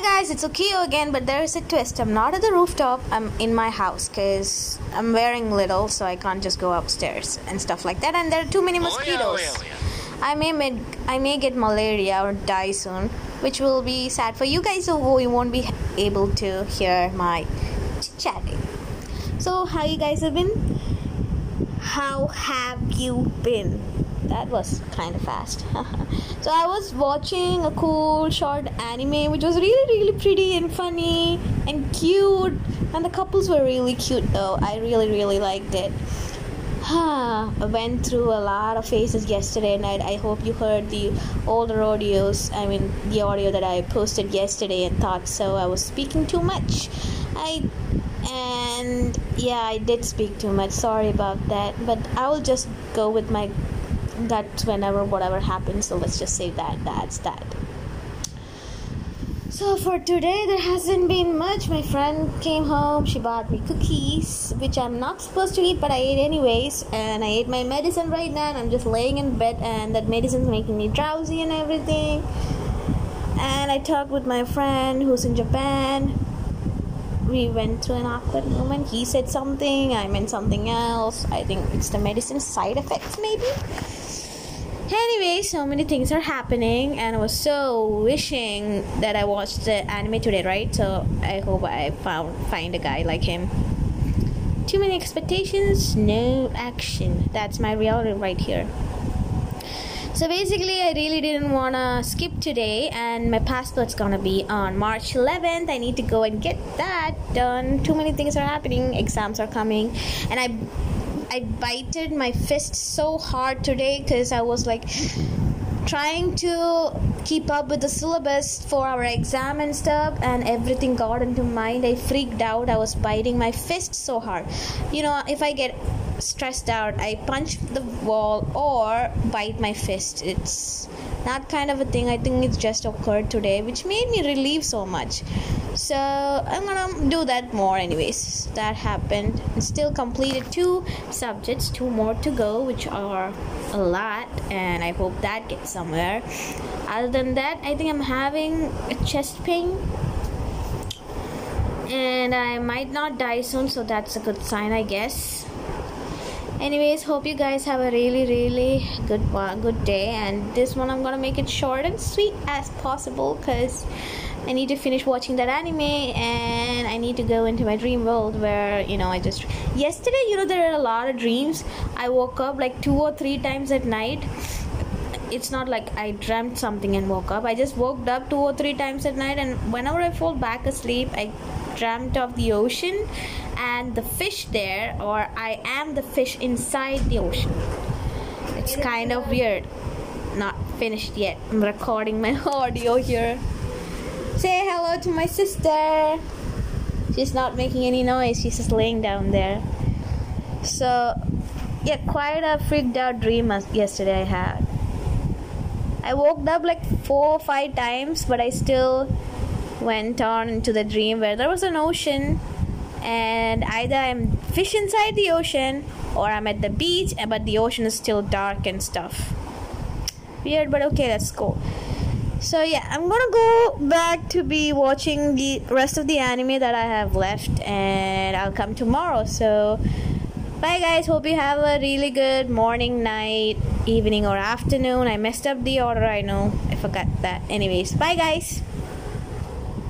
Hey guys, it's Ukio again, but there is a twist. I'm not at the rooftop, I'm in my house because I'm wearing little, so I can't just go upstairs and stuff like that. And there are too many oh, oh, mosquitoes. Oh, yeah, oh, I may med- I may get malaria or die soon, which will be sad for you guys who you won't be able to hear my chatting. So, how you guys have been? How have you been? That was kind of fast. so I was watching a cool short anime which was really really pretty and funny and cute and the couples were really cute though. I really really liked it. I went through a lot of phases yesterday night. I hope you heard the older audios. I mean, the audio that I posted yesterday and thought so. I was speaking too much. I and yeah, I did speak too much. Sorry about that. But I will just go with my that whenever whatever happens so let's just say that that's that. So for today there hasn't been much. My friend came home she bought me cookies which i'm not supposed to eat but i ate anyways and i ate my medicine right now and i'm just laying in bed and that medicine's making me drowsy and everything. And i talked with my friend who's in japan. We went through an awkward moment. He said something i meant something else. I think it's the medicine side effects maybe Anyway, so many things are happening, and I was so wishing that I watched the anime today, right? So I hope I found find a guy like him. Too many expectations, no action. That's my reality right here. So basically, I really didn't want to skip today, and my passport's gonna be on March 11th. I need to go and get that done. Too many things are happening, exams are coming, and I I bited my fist so hard today because I was like trying to keep up with the syllabus for our exam and stuff and everything got into mind. I freaked out. I was biting my fist so hard. You know if i get stressed out i punch the wall or bite my fist. It's that kind of a thing. I think it's just occurred today which made me relieve so much so i'm gonna do that more anyways. That happened. And still completed two subjects two more to go which are a lot and i hope that gets somewhere. Other than that i think i'm having a chest pain. And i might not die soon so that's a good sign i guess anyways hope you guys have a really really good good day. And this one i'm gonna make it short and sweet as possible because I need to finish watching that anime and I need to go into my dream world where you know I just yesterday you know there are a lot of dreams. I woke up like two or three times at night it's not like I dreamt something and woke up I just woke up two or three times at night and whenever I fall back asleep I dreamt of the ocean and the fish there or I am the fish inside the ocean it's kind of weird not finished yet I'm recording my audio here Say hello to my sister. She's not making any noise, she's just laying down there. So, yeah, quite a freaked out dream yesterday I had. I woke up like four or five times, but I still went on into the dream where there was an ocean, and either I'm fish inside the ocean or I'm at the beach, but the ocean is still dark and stuff. Weird, but okay, let's go. So yeah, I'm gonna go back to be watching the rest of the anime that I have left, and I'll come tomorrow. So bye guys. Hope you have a really good morning, night, evening, or afternoon. I messed up the order. I know. I forgot that. Anyways, bye guys.